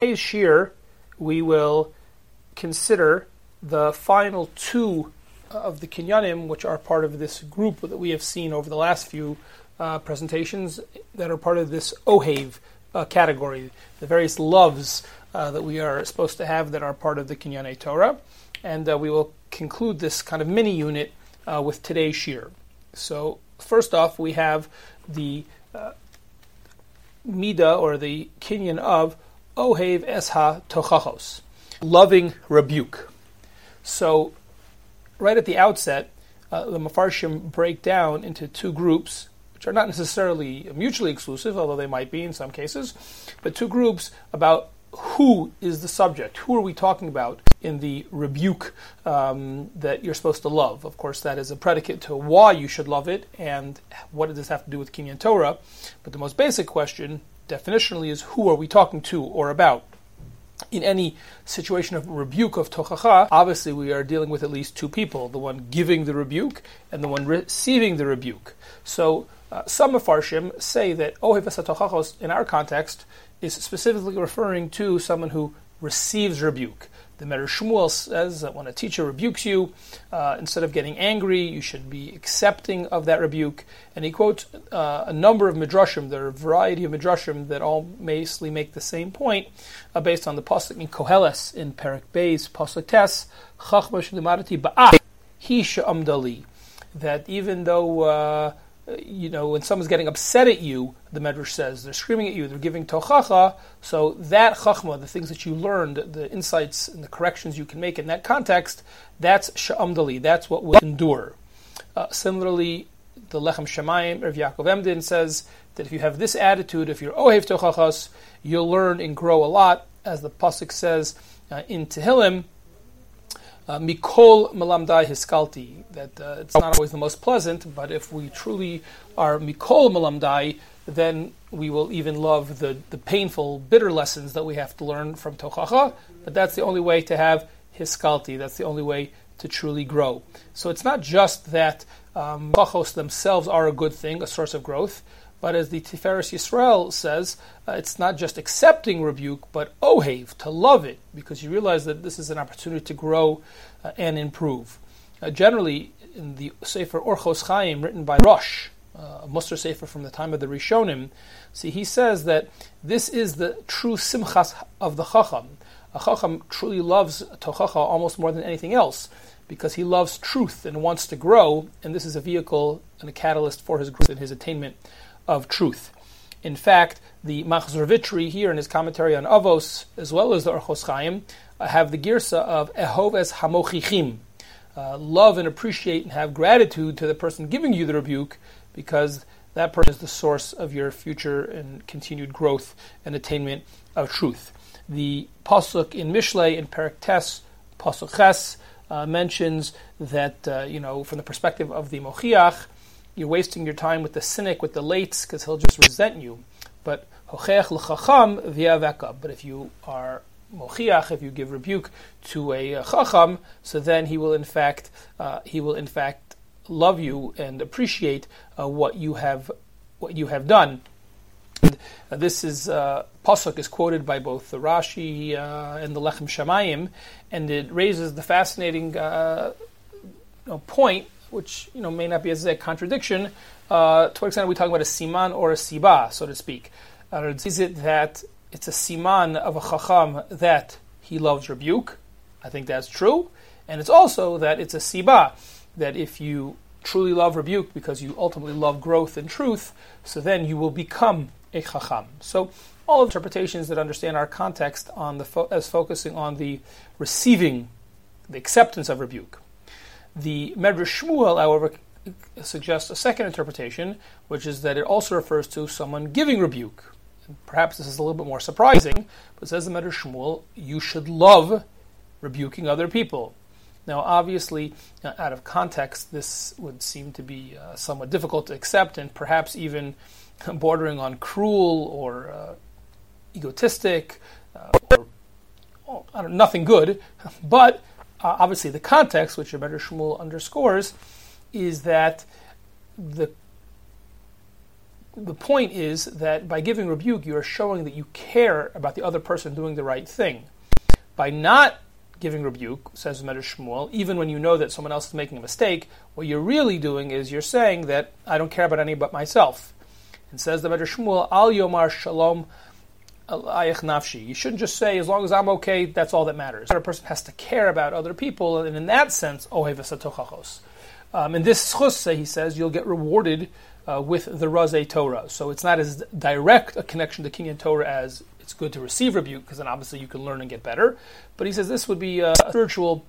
today's shiur, we will consider the final two of the kinyanim, which are part of this group that we have seen over the last few uh, presentations that are part of this Ohev uh, category, the various loves uh, that we are supposed to have that are part of the Kinyane Torah. And uh, we will conclude this kind of mini unit uh, with today's shiur. So, first off, we have the uh, Mida or the Kinyan of Ohev Esha Tochachos, loving rebuke. So, right at the outset, uh, the Mefarshim break down into two groups, which are not necessarily mutually exclusive, although they might be in some cases, but two groups about who is the subject. Who are we talking about in the rebuke um, that you're supposed to love? Of course, that is a predicate to why you should love it and what does this have to do with Kinyan Torah. But the most basic question definitionally is who are we talking to or about? In any situation of rebuke of tochacha, obviously we are dealing with at least two people: the one giving the rebuke and the one receiving the rebuke. So uh, some Mefarshim say that ohevas tochachos in our context is specifically referring to someone who receives rebuke. The Medrash Shmuel says that when a teacher rebukes you, uh, instead of getting angry, you should be accepting of that rebuke. And he quotes uh, a number of midrashim. There are a variety of midrashim that all basically make the same point, uh, based on the pasuk in Koheles in Perak Beis pasuk Tes Chachma Shlimarati Hisha Amdali. That even though uh, you know, when someone's getting upset at you, the Medrash says, they're screaming at you, they're giving tochacha, so that chachma, the things that you learned, the insights and the corrections you can make in that context, that's sha'amdali, that's what will endure. Uh, similarly, the Lechem Shemayim, Rav Yaakov Emden says that if you have this attitude, if you're ohev tochachas, you'll learn and grow a lot, as the Pasuk says uh, in Tehillim, mikol melamdai hiskalti. That uh, it's not always the most pleasant, but if we truly are mikol melamdai, then we will even love the, the painful, bitter lessons that we have to learn from tochacha. But that's the only way to have hiskalti. That's the only way to truly grow. So it's not just that um, themselves are a good thing, a source of growth, but as the Tiferes Yisrael says, uh, it's not just accepting rebuke, but ohev, to love it, because you realize that this is an opportunity to grow uh, and improve. Uh, generally, in the Sefer Orchos Chaim, written by Rosh, uh, a Musar Sefer from the time of the Rishonim, see, he says that this is the true simchas of the Chacham. A Chacham truly loves Tochacha almost more than anything else because he loves truth and wants to grow, and this is a vehicle and a catalyst for his growth and his attainment of truth. In fact, the Machzor Vitri here in his commentary on Avos, as well as the Orchos Chaim, uh, have the girsa of Ehoves Hamochichim, uh, love and appreciate and have gratitude to the person giving you the rebuke, because that person is the source of your future and continued growth and attainment of truth. The pasuk in Mishlei in Perak Tes, pasuk Ches, uh, mentions that uh, you know from the perspective of the Mochiach you're wasting your time with the cynic, with the lates, because he'll just resent you. But. But if you are mochiach, if you give rebuke to a chacham, so then he will in fact uh, he will in fact love you and appreciate uh, what you have what you have done. And, uh, this is uh, pasuk is quoted by both the Rashi uh, and the Lechem Shamayim, and it raises the fascinating uh, point which you know may not be as a contradiction. Uh, to what extent are we talking about a siman or a siba, so to speak? Uh, is it that it's a siman of a chacham that he loves rebuke? I think that's true, and it's also that it's a siba that if you truly love rebuke because you ultimately love growth and truth, so then you will become a chacham. So all interpretations that understand our context on the fo- as focusing on the receiving, the acceptance of rebuke. The Medrash Shmuel, however, suggests a second interpretation, which is that it also refers to someone giving rebuke. And perhaps this is a little bit more surprising, but says the Medrash Shmuel, you should love rebuking other people. Now, obviously, uh, out of context, this would seem to be uh, somewhat difficult to accept and perhaps even bordering on cruel or uh, egotistic uh, or oh, nothing good. But uh, obviously the context, which Rebbe Shmuel underscores, is that the the point is that by giving rebuke, you are showing that you care about the other person doing the right thing. By not giving rebuke, says Medrash Shmuel, even when you know that someone else is making a mistake, what you're really doing is you're saying that I don't care about any but myself. And says the Medrash Shmuel, Al Yomar Shalom You shouldn't just say, as long as I'm okay, that's all that matters. A person has to care about other people, and in that sense, Ohev Esatochachos. Um, in this schus, he says, you'll get rewarded uh, with the Razei Torah. So it's not as direct a connection to Kinyan Torah as it's good to receive rebuke, because then obviously you can learn and get better. But he says this would be a spiritual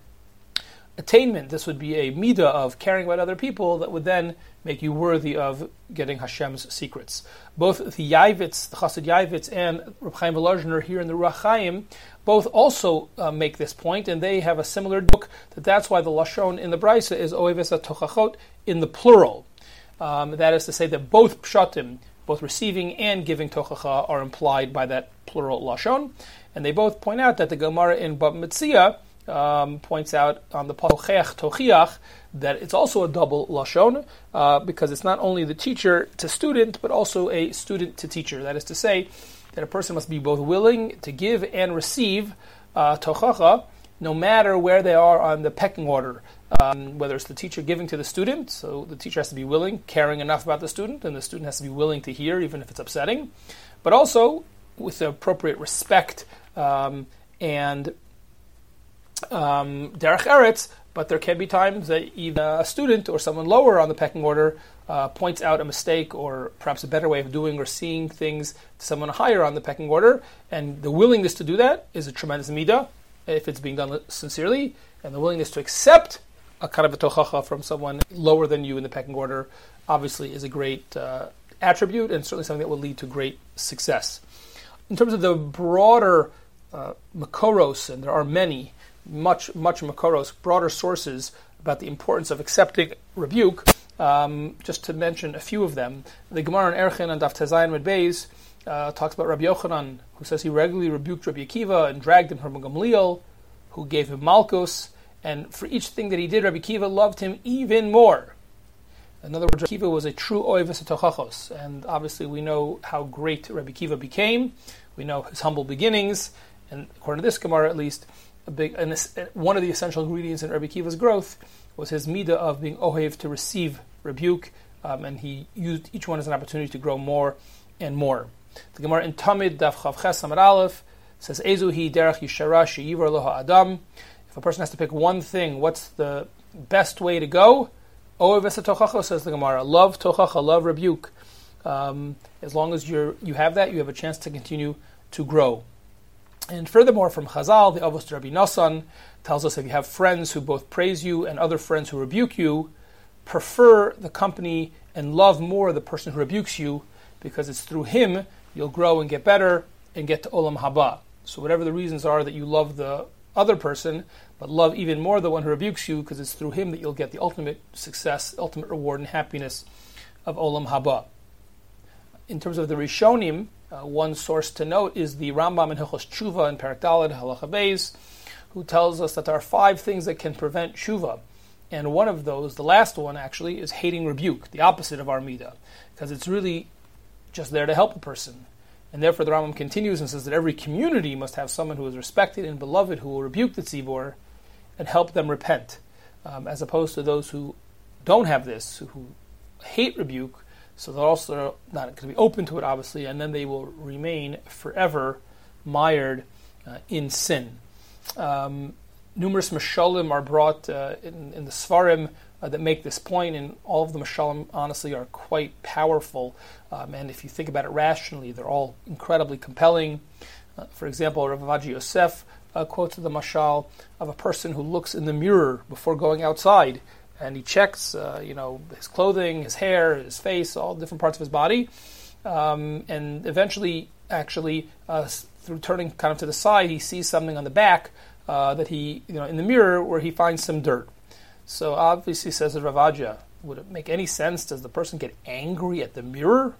attainment. This would be a midah of caring about other people that would then make you worthy of getting Hashem's secrets. Both the Yavitz, the Chassid Yavitz, and Reb Chaim Volozhiner here in the Ruach Chaim, both also uh, make this point, and they have a similar book that that's why the lashon in the brisa is oeves tochachot in the plural. Um, that is to say that both pshatim, both receiving and giving tochacha, are implied by that plural lashon, and they both point out that the Gemara in Bava Metzia um, points out on the Tochiach Tochiach that it's also a double lashon uh, because it's not only the teacher to student but also a student to teacher. That is to say that a person must be both willing to give and receive uh, tochacha, no matter where they are on the pecking order. Um, whether it's the teacher giving to the student, so the teacher has to be willing, caring enough about the student, and the student has to be willing to hear, even if it's upsetting, but also with the appropriate respect um, and um, derech eretz, but there can be times that even a student or someone lower on the pecking order uh, points out a mistake or perhaps a better way of doing or seeing things to someone higher on the pecking order, and the willingness to do that is a tremendous midah if it's being done sincerely, and the willingness to accept a kind of a from someone lower than you in the pecking order obviously is a great uh, attribute and certainly something that will lead to great success. In terms of the broader uh, makoros, and there are many, much, much Makoros, broader sources about the importance of accepting rebuke. Um, just to mention a few of them, the Gemara in Erchin and Daf Tezayin Med Beis uh, talks about Rabbi Yochanan, who says he regularly rebuked Rabbi Akiva and dragged him from Gamliel, who gave him Malchus, and for each thing that he did, Rabbi Akiva loved him even more. In other words, Rabbi Akiva was a true oivis tochachos, and obviously we know how great Rabbi Akiva became. We know his humble beginnings, and according to this Gemara at least, a big one of the essential ingredients in Rabbi Kiva's growth was his midah of being ohev to receive rebuke, um, and he used each one as an opportunity to grow more and more. The Gemara in Tamid Daf Chav Ches Aleph says Ezuhi Derech Yishara Sheyivar Adam. If a person has to pick one thing, what's the best way to go? Ohev Tochacha says the Gemara. Love Tochacha, love rebuke. Um, as long as you you have that, you have a chance to continue to grow. And furthermore, from Chazal, the Avos Rabbi Nassan tells us if you have friends who both praise you and other friends who rebuke you, prefer the company and love more the person who rebukes you, because it's through him you'll grow and get better and get to Olam Haba. So whatever the reasons are that you love the other person, but love even more the one who rebukes you, because it's through him that you'll get the ultimate success, ultimate reward and happiness of Olam Haba. In terms of the Rishonim, uh, one source to note is the Rambam in Hilchos Tshuva in Parak Daled Halacha Beis, who tells us that there are five things that can prevent tshuva. And one of those, the last one actually, is hating rebuke, the opposite of our midah, because it's really just there to help a person. And therefore, the Rambam continues and says that every community must have someone who is respected and beloved who will rebuke the tzibor and help them repent, um, as opposed to those who don't have this, who hate rebuke, so they're also not going to be open to it, obviously, and then they will remain forever mired uh, in sin. Um, numerous mashalim are brought uh, in, in, the Svarim uh, that make this point, and all of the mashalim, honestly, are quite powerful. Um, and if you think about it rationally, they're all incredibly compelling. Uh, for example, Rav Avaji Yosef uh, quotes the mashal of a person who looks in the mirror before going outside and he checks, uh, you know, his clothing, his hair, his face, all different parts of his body, um, and eventually, actually, uh, through turning kind of to the side, he sees something on the back uh, that he, you know, in the mirror where he finds some dirt. So obviously, says the Ravaja, would it make any sense? Does the person get angry at the mirror?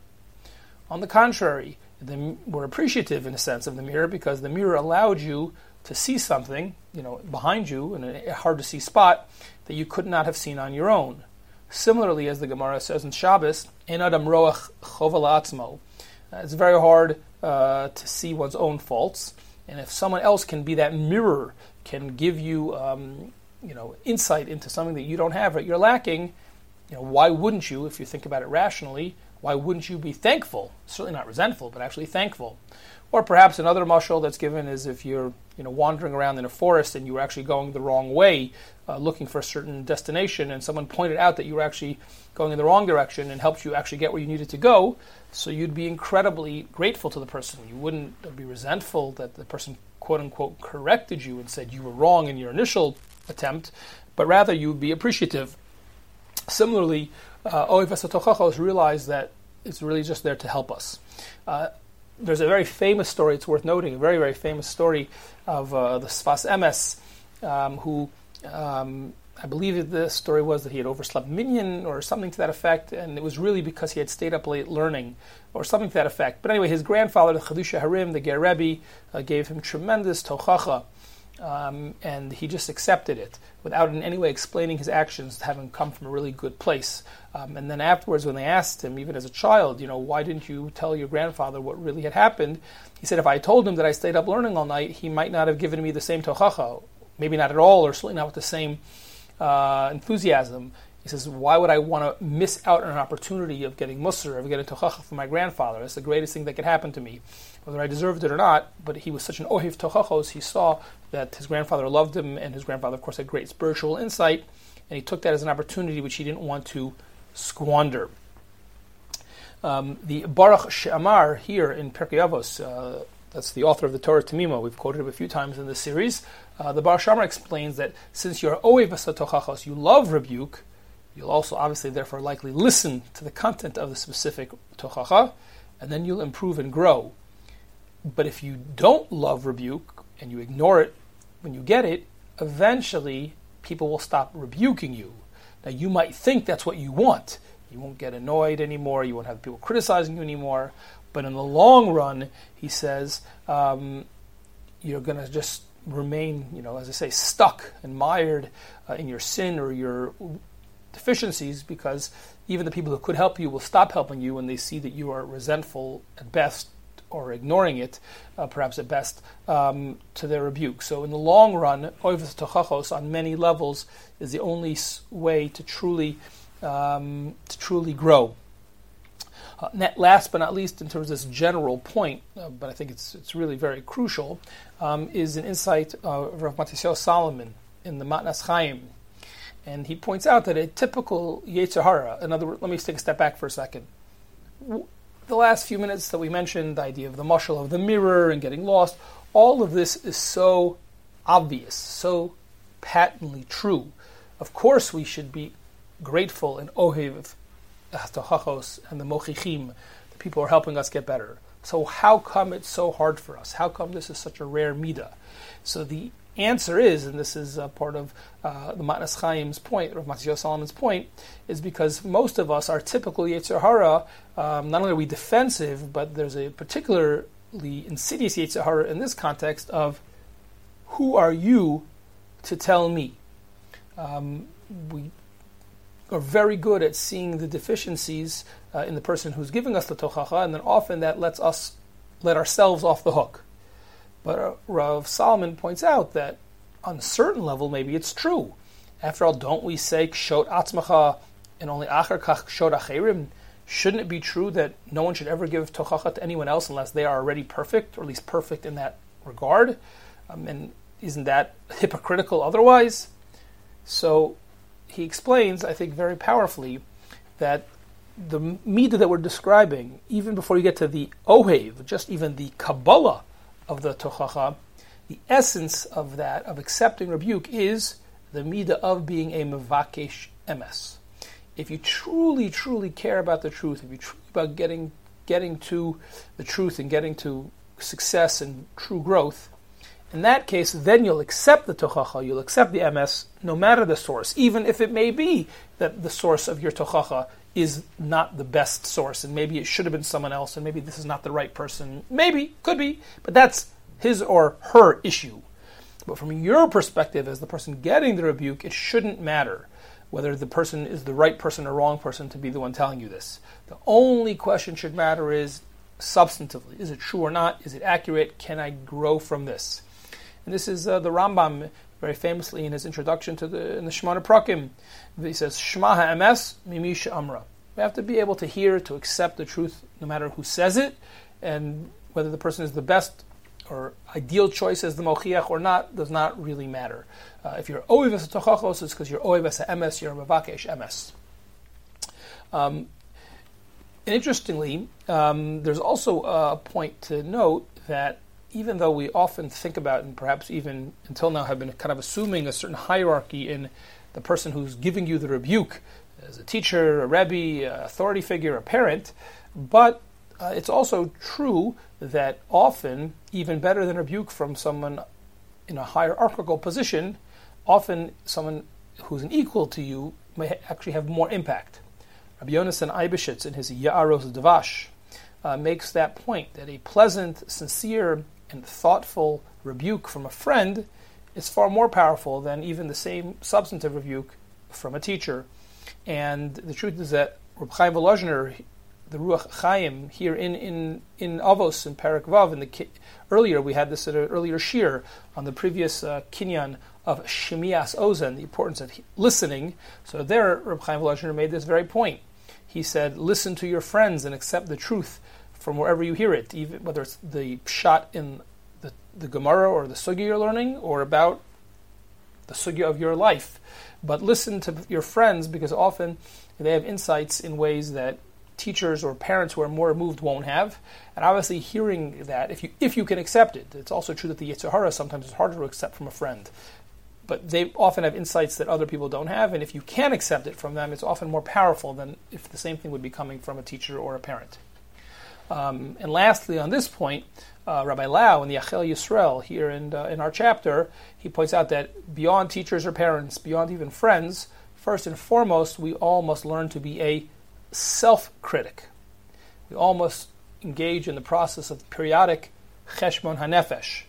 On the contrary, the, we're appreciative in a sense of the mirror because the mirror allowed you to see something, you know, behind you in a hard to see spot that you could not have seen on your own. Similarly, as the Gemara says in Shabbos, in Adam Roach Choval uh, It's very hard uh, to see one's own faults, and if someone else can be that mirror, can give you, um, you know, insight into something that you don't have, that you're lacking, you know, why wouldn't you, if you think about it rationally, why wouldn't you be thankful? Certainly not resentful, but actually thankful. Or perhaps another mushal that's given is if you're you know wandering around in a forest and you were actually going the wrong way, uh, looking for a certain destination, and someone pointed out that you were actually going in the wrong direction and helped you actually get where you needed to go. So you'd be incredibly grateful to the person. You wouldn't be resentful that the person quote unquote corrected you and said you were wrong in your initial attempt, but rather you would be appreciative. Similarly, uh, Oivasatochachos realized that it's really just there to help us. Uh, there's a very famous story, it's worth noting, a very, very famous story of uh, the Sfas Emes, um, who um, I believe the story was that he had overslept minyan or something to that effect, and it was really because he had stayed up late learning or something to that effect. But anyway, his grandfather, the Chiddushei HaRim, the Ger Rebbe, uh, gave him tremendous tochacha, um, and he just accepted it without in any way explaining his actions having come from a really good place. Um, and then afterwards, when they asked him, even as a child, you know, why didn't you tell your grandfather what really had happened? He said, if I told him that I stayed up learning all night, he might not have given me the same tochacha, maybe not at all, or certainly not with the same uh, enthusiasm. He says, why would I want to miss out on an opportunity of getting musr, of getting tochacha from my grandfather? That's the greatest thing that could happen to me, whether I deserved it or not. But he was such an ohiv tochachos, he saw that his grandfather loved him, and his grandfather, of course, had great spiritual insight, and he took that as an opportunity which he didn't want to squander. Um, the Baruch She'amar here in Pirkei Avos, uh, that's the author of the Torah Tamima, we've quoted him a few times in this series. Uh, the Baruch She'amar explains that since you're oev tochachos, you love rebuke, you'll also obviously therefore likely listen to the content of the specific tochacha, and then you'll improve and grow. But if you don't love rebuke and you ignore it when you get it, eventually people will stop rebuking you. Now, you might think that's what you want. You won't get annoyed anymore. You won't have people criticizing you anymore. But in the long run, he says, um, you're going to just remain, you know, as I say, stuck and mired uh, in your sin or your deficiencies because even the people who could help you will stop helping you when they see that you are resentful at best or ignoring it, uh, perhaps at best, um, to their rebuke. So in the long run, oivus tochachos on many levels is the only way to truly um, to truly grow. Uh, last but not least, in terms of this general point, uh, but I think it's it's really very crucial, um, is an insight of Rav Matisyahu Salomon in the Matnas Chaim, and he points out that a typical Yetzer Hara, in other words, let me take a step back for a second the last few minutes that we mentioned, the idea of the mushal of the mirror and getting lost, all of this is so obvious, so patently true. Of course, we should be grateful and ohev tachachos and the mochichim, the people who are helping us get better. So how come it's so hard for us? How come this is such a rare midah? So the answer is, and this is part of uh, the Matnas Chaim's point, or Matisyahu Salomon's point, is because most of us are typical Yetzer Hara. Um, not only are we defensive, but there's a particularly insidious Yetzer Hara in this context of who are you to tell me? Um, we are very good at seeing the deficiencies uh, in the person who's giving us the tochacha, and then often that lets us let ourselves off the hook. But uh, Rav Salomon points out that on a certain level, maybe it's true. After all, don't we say kshot atzmacha and only achar kach kshot acherim? Shouldn't it be true that no one should ever give tochacha to anyone else unless they are already perfect, or at least perfect in that regard? Um, and isn't that hypocritical otherwise? So he explains, I think, very powerfully that the midah that we're describing, even before you get to the ohev, just even the Kabbalah of the tochacha, the essence of that, of accepting rebuke, is the midah of being a mevakesh emes. If you truly, truly care about the truth, if you truly about getting getting to the truth and getting to success and true growth, in that case, then you'll accept the tochacha, you'll accept the emes, no matter the source, even if it may be that the source of your tochacha is not the best source, and maybe it should have been someone else, and maybe this is not the right person. Maybe, could be, but that's his or her issue. But from your perspective, as the person getting the rebuke, it shouldn't matter. whether the person is the right person or wrong person to be the one telling you this. The only question should matter is substantively. Is it true or not? Is it accurate? Can I grow from this? And this is uh, the Rambam very famously in his introduction to the in the Shemona Prakim. He says, Shema ha'emes mimisha amra. We have to be able to hear, to accept the truth, no matter who says it, and whether the person is the best or ideal choice as the mochiach or not does not really matter. Uh, if you're oiv tochachos, it's because you're oiv as emes, you're a mavakesh emes. Um, and interestingly, um, there's also a point to note that even though we often think about, and perhaps even until now have been kind of assuming a certain hierarchy in the person who's giving you the rebuke as a teacher, a rebbe, a authority figure, a parent, but uh, it's also true that often, even better than rebuke from someone in a hierarchical position, often someone who's an equal to you may actually have more impact. Rabbi Yonasan Eibeshitz in his Ya'aros Devash uh, makes that point that a pleasant, sincere, and thoughtful rebuke from a friend is far more powerful than even the same substantive rebuke from a teacher. And the truth is that Reb Chaim Volozhiner, the Ruach Chaim, here in, in, in Avos, in Parak Vav, in the, earlier we had this at an earlier shiur on the previous uh, kinyan of Shemias Ozen, the importance of listening. So there, Reb Chaim Volozhiner made this very point. He said, listen to your friends and accept the truth from wherever you hear it, even whether it's the shot in the, the Gemara or the Sugya you're learning, or about the Sugya of your life. But listen to your friends because often they have insights in ways that teachers or parents who are more removed won't have. And obviously, hearing that, if you if you can accept it, it's also true that the Yetzer Hara sometimes is harder to accept from a friend. But they often have insights that other people don't have, and if you can accept it from them, it's often more powerful than if the same thing would be coming from a teacher or a parent. Um, and lastly, on this point, uh, Rabbi Lau in the Yachel Yisrael here in, uh, in our chapter, he points out that beyond teachers or parents, beyond even friends, first and foremost, we all must learn to be a self critic. We all must engage in the process of periodic cheshbon hanefesh.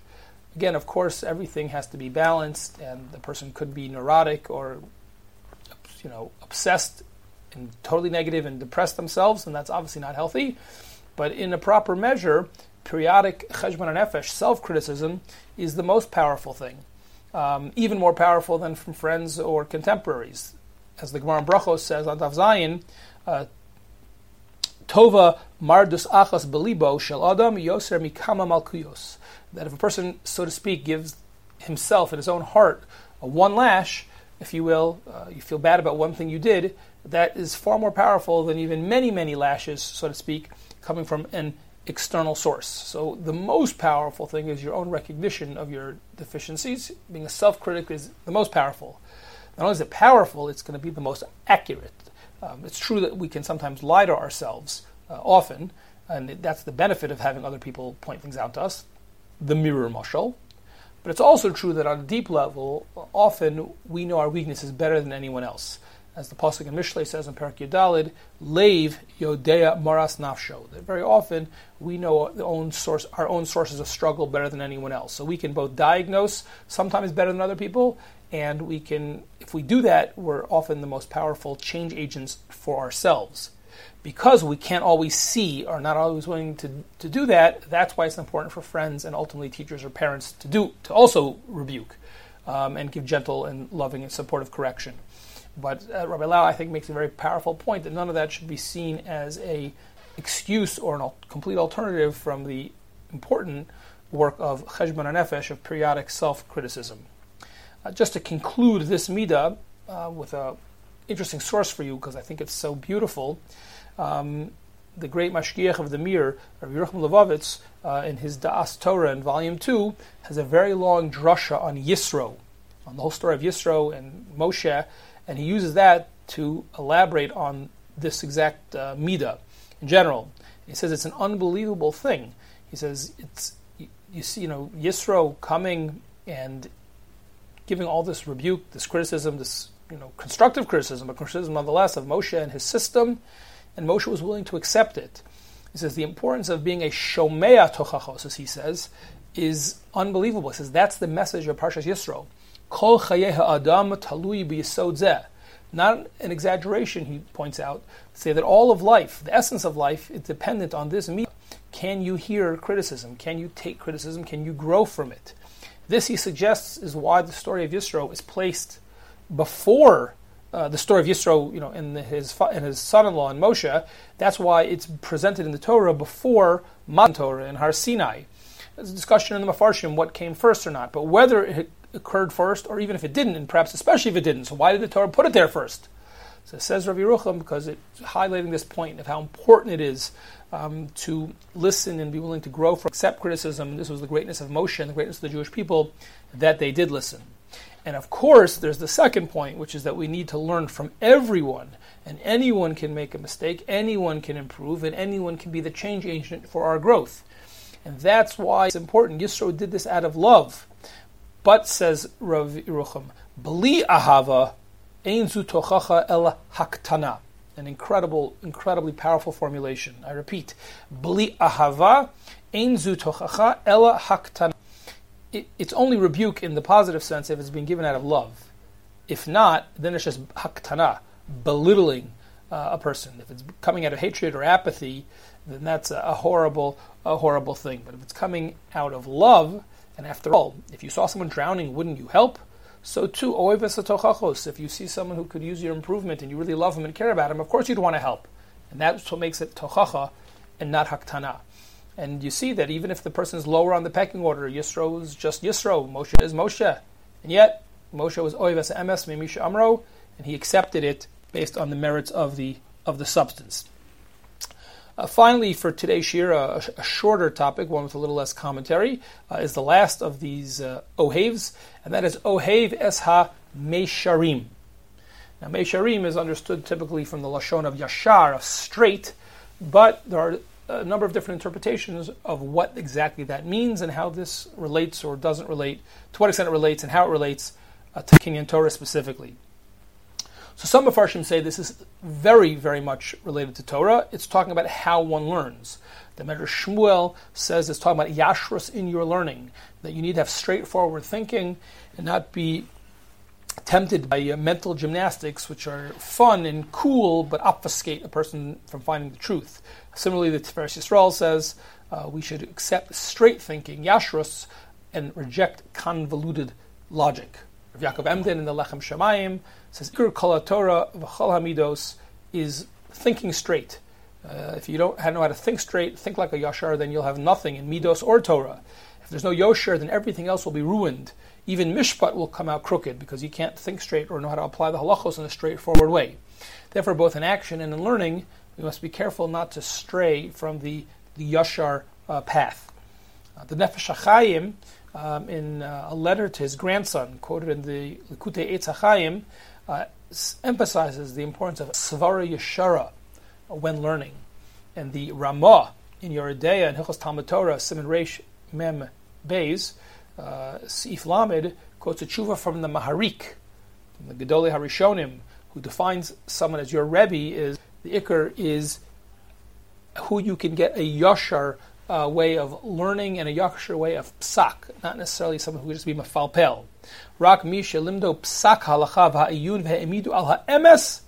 Again, of course, everything has to be balanced, and the person could be neurotic or, you know, obsessed and totally negative and depressed themselves, and that's obviously not healthy. But in a proper measure, periodic cheshbon nefesh, self-criticism, is the most powerful thing, um, even more powerful than from friends or contemporaries. As the Gemara Brachos says on Daf Zayin, uh, Tova mardus achas belibo shel adam yoser mikama malkuyos. That if a person, so to speak, gives himself in his own heart a one lash, if you will, uh, you feel bad about one thing you did, that is far more powerful than even many, many lashes, so to speak, coming from an external source. So the most powerful thing is your own recognition of your deficiencies. Being a self-critic is the most powerful. Not only is it powerful, it's going to be the most accurate. Um, it's true that we can sometimes lie to ourselves uh, often, and that's the benefit of having other people point things out to us, the mirror mushal. But it's also true that on a deep level, often we know our weaknesses better than anyone else as the pasuk in Mishlei says in Parak Yudalid, "Leiv Yodea Maras Nafsho." That very often we know our own source, our own sources of struggle better than anyone else. So we can both diagnose sometimes better than other people, and we can, if we do that, we're often the most powerful change agents for ourselves. Because we can't always see or not always willing to, to do that, that's why it's important for friends and ultimately teachers or parents to do to also rebuke um, and give gentle and loving and supportive correction. But uh, Rabbi Lau, I think, makes a very powerful point that none of that should be seen as a excuse or a al- complete alternative from the important work of Cheshbon Nefesh, of periodic self-criticism. Uh, just to conclude this midah uh, with an interesting source for you, because I think it's so beautiful, um, the great mashgiach of the Mir, Rabbi Yerucham Levovitz, uh, in his Da'as Torah in Volume 2, has a very long drasha on Yisro, on the whole story of Yisro and Moshe, and he uses that to elaborate on this exact uh, midah in general. He says it's an unbelievable thing. He says it's you, you see, you know, Yisro coming and giving all this rebuke, this criticism, this you know constructive criticism, but criticism nonetheless of Moshe and his system, and Moshe was willing to accept it. He says the importance of being a shomea tochachos, as he says, is unbelievable. He says that's the message of Parshas Yisro. Kol chaye ha'adam talui not an exaggeration, he points out, say that all of life, the essence of life, is dependent on this midah. Can you hear criticism? Can you take criticism? Can you grow from it? This, he suggests, is why the story of Yisro is placed before uh, the story of Yisro, you know, in his in his son-in-law and Moshe. That's why it's presented in the Torah before Matan Torah and Har Sinai. There's a discussion in the Mefarshim what came first or not, but whether it occurred first or even if it didn't, and perhaps especially if it didn't. So why did the Torah put it there first? So it says Rav Yerucham because it's highlighting this point of how important it is um, to listen and be willing to grow from accept criticism. This was the greatness of Moshe and the greatness of the Jewish people that they did listen. And of course, there's the second point, which is that we need to learn from everyone. And anyone can make a mistake, anyone can improve, and anyone can be the change agent for our growth. And that's why it's important. Yisro did this out of love. But, says Rav Yerucham, Bli ahava ein zu tochacha el haktana. An incredible, incredibly powerful formulation. I repeat, Bli ahava ein zu tochacha el haktana it's only rebuke in the positive sense if it's being given out of love. If not, then it's just haktana, belittling uh, a person. If it's coming out of hatred or apathy, then that's a, a, horrible, a horrible thing. But if it's coming out of love, and after all, if you saw someone drowning, wouldn't you help? So too, if you see someone who could use your improvement and you really love him and care about him, of course you'd want to help. And that's what makes it tochacha and not haktana. And you see that even if the person is lower on the pecking order, Yisro is just Yisro, Moshe is Moshe. And yet, Moshe was Oivas Emes Mimisha Amro, and he accepted it based on the merits of the, of the substance. Uh, finally, for today's shiur, a, a, shorter topic, one with a little less commentary, uh, is the last of these uh, ohavs, and that is ohav esha meisharim. Now, meisharim is understood typically from the lashon of yashar, of straight, but there are a number of different interpretations of what exactly that means and how this relates or doesn't relate, to what extent it relates and how it relates uh, to Kinyan Torah specifically. So some Mepharshim say this is very, very much related to Torah. It's talking about how one learns. The Medrash Shmuel says it's talking about yashrus in your learning, that you need to have straightforward thinking and not be tempted by uh, mental gymnastics, which are fun and cool, but obfuscate a person from finding the truth. Similarly, the Tiferes Yisrael says uh, we should accept straight thinking, yashrus, and reject convoluted logic. Rav Yaakov Emden in the Lechem Shemayim says, Ikur Kol Torah v'chol hamidos is thinking straight. Uh, if you don't know how to think straight, think like a yashar, then you'll have nothing in midos or Torah. If there's no yosher, then everything else will be ruined even mishpat will come out crooked because you can't think straight or know how to apply the halachos in a straightforward way. Therefore, both in action and in learning, we must be careful not to stray from the, the yashar uh, path. Uh, the Nefesh um, in uh, a letter to his grandson, quoted in the Likutei Eitz uh, emphasizes the importance of svara yashara when learning. And the Ramah in Yoreh De'ah and Hilchos Talmud Torah, Simon Reish Mem Beis, uh, Sif Lamed quotes a tshuva from the Maharik, from the Gedolei Harishonim, who defines someone as your Rebbe is the Iker is who you can get a yashar uh, way of learning and a yashar way of psak, not necessarily someone who would just be mafalpel. Rak misha limdo psak halacha v'ha'iyun v'ha'emidu al ha'emes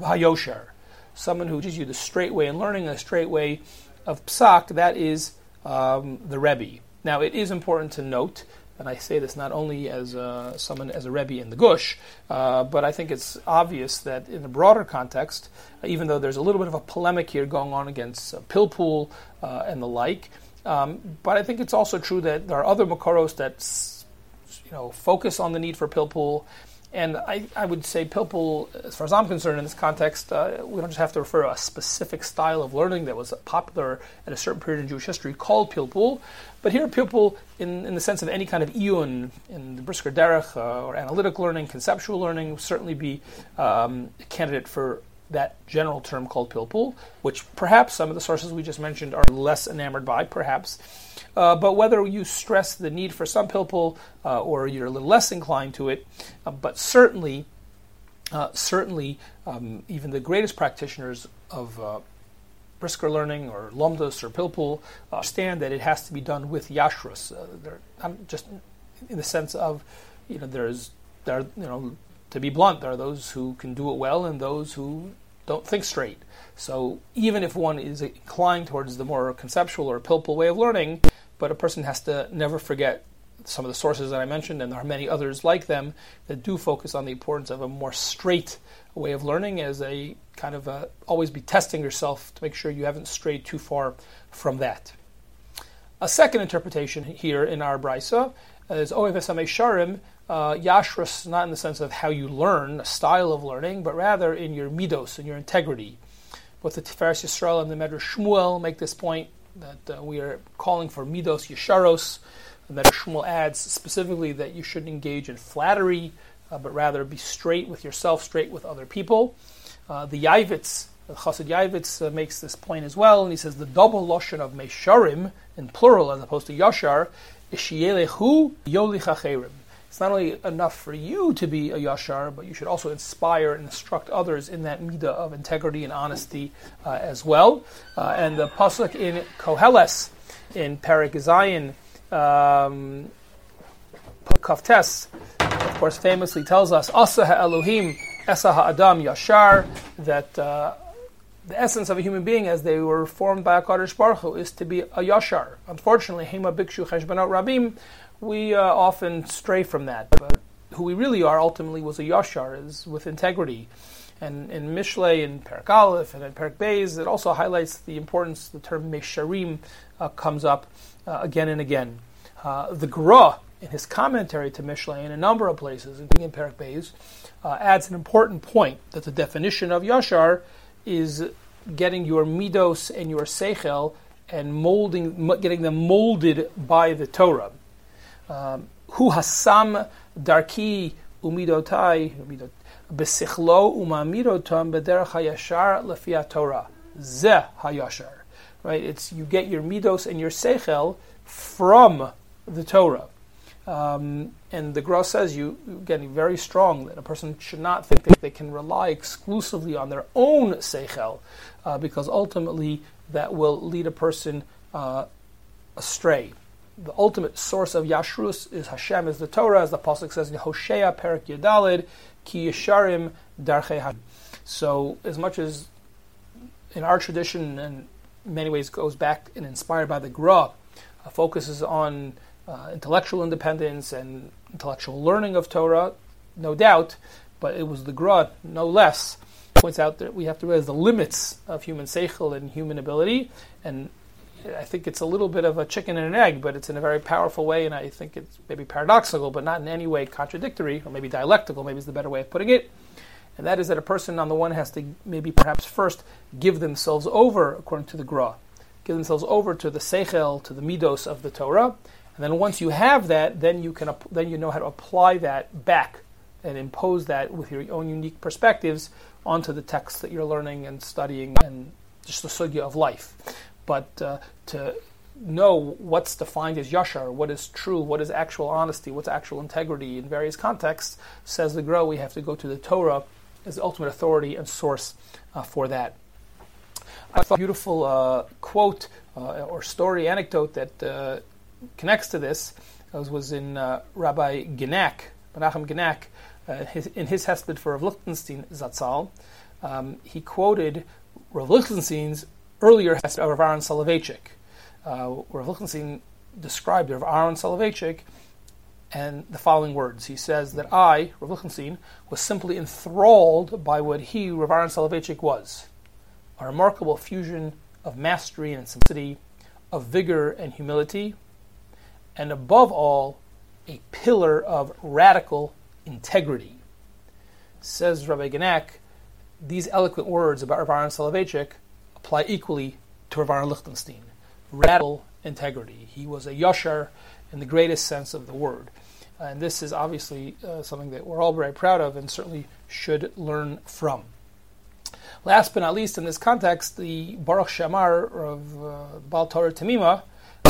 v'ha'yosher. Someone who teaches you the straight way in learning, a straight way of psak, that is um, the Rebbe. Now, it is important to note, and I say this not only as uh, someone as a rebbe in the Gush, uh, but I think it's obvious that in a broader context, even though there's a little bit of a polemic here going on against uh, Pilpul uh, and the like, um, but I think it's also true that there are other Makaros that you know focus on the need for Pilpul and I, I would say Pilpul, as far as I'm concerned in this context, uh, we don't just have to refer to a specific style of learning that was popular at a certain period in Jewish history called Pilpul, but here Pilpul, in, in the sense of any kind of iyun, in the Brisker Derech, uh, or analytic learning, conceptual learning, would certainly be um, a candidate for that general term called Pilpul, which perhaps some of the sources we just mentioned are less enamored by, perhaps. Uh, but whether you stress the need for some pilpul uh, or you're a little less inclined to it, uh, but certainly, uh, certainly, um, even the greatest practitioners of uh, brisker learning or lomdos or pilpul understand that it has to be done with yashrus. I'm just in the sense of, you know, there's there are, you know to be blunt, there are those who can do it well and those who don't think straight. So even if one is inclined towards the more conceptual or pilpul way of learning, but a person has to never forget some of the sources that I mentioned, and there are many others like them that do focus on the importance of a more straight way of learning as a kind of a, always be testing yourself to make sure you haven't strayed too far from that. A second interpretation here in our brisa is Oev Sharim, uh, Yashrus, not in the sense of how you learn, a style of learning, but rather in your midos, in your integrity. Both the Tiferes Yisrael and the Medrash Shmuel make this point that uh, we are calling for midos yesharos. And that Shmuel adds specifically that you shouldn't engage in flattery, uh, but rather be straight with yourself, straight with other people. Uh, the Yavitz, the Chassid Yavitz uh, makes this point as well, and he says the double lashon of Mesharim, in plural as opposed to Yashar, is Shielechu Yolichacherim. It's not only enough for you to be a Yashar, but you should also inspire and instruct others in that midah of integrity and honesty uh, as well. Uh, and the pasuk in Koheles, in Parak Zion, um, Kaftes, of course, famously tells us, Asa Elohim, Esa Adam Yashar, that uh, the essence of a human being as they were formed by a Kadosh Baruch Hu is to be a Yashar. Unfortunately, Hema Bikshu Cheshbanot Rabim, we uh, often stray from that. But who we really are ultimately was a yashar, is with integrity. And in Mishlei, in Perak Aleph, and in Perak Beis, it also highlights the importance, the term Mesharim uh, comes up uh, again and again. Uh, the Gra, in his commentary to Mishlei, in a number of places, including in Perak Beis, uh, adds an important point that the definition of yashar is getting your midos and your seichel and molding, getting them molded by the Torah. Um, hu hasam darki umidotai besichlo umamidotam bederach hayashar lefia Torah. Ze hayashar. Right? It's you get your midos and your seichel from the Torah. Um, and the Gra says you getting very strong that a person should not think that they can rely exclusively on their own seichel, uh, because ultimately that will lead a person uh, astray the ultimate source of Yashrus is Hashem, is the Torah, as the Pasuk says in Hosea Perak Yadalid, Ki Yesharim Darchei Hashem. So, as much as in our tradition, and in many ways goes back and inspired by the Gra, uh, focuses on uh, intellectual independence and intellectual learning of Torah, no doubt, but it was the Gra, no less, points out that we have to realize the limits of human seichel and human ability, and I think it's a little bit of a chicken and an egg, but it's in a very powerful way, and I think it's maybe paradoxical, but not in any way contradictory, or maybe dialectical, maybe is the better way of putting it. And that is that a person, on the one, has to maybe perhaps first give themselves over, according to the Gra, give themselves over to the Seichel, to the Midos of the Torah, and then once you have that, then you can then you know how to apply that back and impose that with your own unique perspectives onto the text that you're learning and studying and just the sugya of life. But uh, to know what's defined as yashar, what is true, what is actual honesty, what's actual integrity in various contexts, says the Gra, we have to go to the Torah as the ultimate authority and source uh, for that. I thought a beautiful uh, quote uh, or story, anecdote that uh, connects to this was, in uh, Rabbi Genack, Menachem Genack, his, in his hesped for Rav Lichtenstein Zatzal. Um, he quoted Rav Lichtenstein's earlier of Rav Aaron Soloveitchik, uh, where Lichtenstein described Rav Aaron Soloveitchik and the following words. He says that I, Rav Lichtenstein, was simply enthralled by what he, Rav Aaron Soloveitchik, was a remarkable fusion of mastery and simplicity, of vigor and humility, and above all, a pillar of radical integrity. Says Rabbi Genack, these eloquent words about Rav Aaron Soloveitchik apply equally to Rav Aaron Lichtenstein. Radical integrity. He was a yashar in the greatest sense of the word. And this is obviously uh, something that we're all very proud of and certainly should learn from. Last but not least, in this context, the Baruch She'amar of uh, Baal Torah Tamima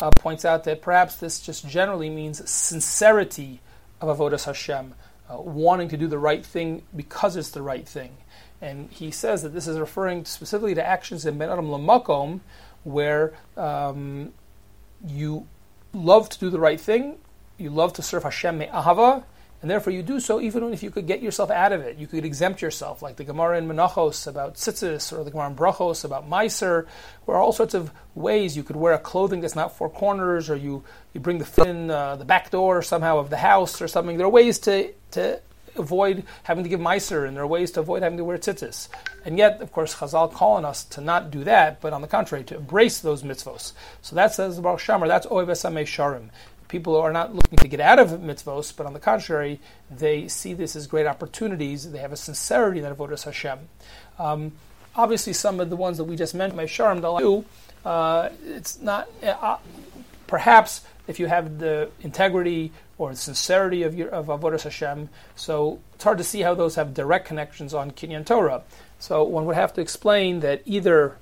uh, points out that perhaps this just generally means sincerity of Avodas Hashem, uh, wanting to do the right thing because it's the right thing. And he says that this is referring specifically to actions in Ben Adam Lamakom, where um, you love to do the right thing, you love to serve Hashem me'ahava, and therefore you do so even if you could get yourself out of it. You could exempt yourself, like the Gemara in Menachos about tzitzis, or the Gemara in Brachos about Meiser, where all sorts of ways you could wear a clothing that's not four corners, or you, you bring the foot in uh, the back door somehow of the house or something. There are ways to, to avoid having to give Meiser, and there are ways to avoid having to wear tzitzis. And yet, of course, Chazal calling us to not do that, but on the contrary, to embrace those mitzvos. So that says the Baruch She'amar, that's Oiv Sharim. People are not looking to get out of mitzvos, but on the contrary, they see this as great opportunities. They have a sincerity in that avodas Hashem. Um, obviously, some of the ones that we just mentioned, Meisharim, do, uh, it's not, uh, perhaps if you have the integrity or the sincerity of your of avodas Hashem. So it's hard to see how those have direct connections on Kinyan Torah. So one would have to explain that either,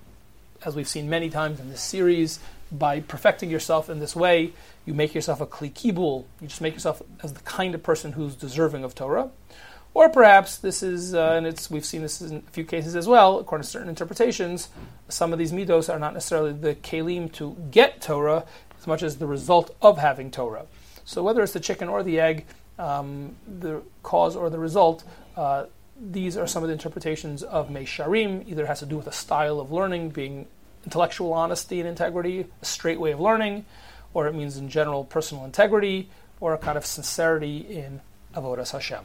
as we've seen many times in this series, by perfecting yourself in this way, you make yourself a kli kibul. You just make yourself as the kind of person who's deserving of Torah. Or perhaps this is, uh, and it's we've seen this in a few cases as well, according to certain interpretations, some of these midos are not necessarily the kalim to get Torah as much as the result of having Torah. So whether it's the chicken or the egg, um, the cause or the result, uh, these are some of the interpretations of Meisharim. Either has to do with a style of learning, being intellectual honesty and integrity, a straight way of learning, or it means in general personal integrity, or a kind of sincerity in avodas Hashem.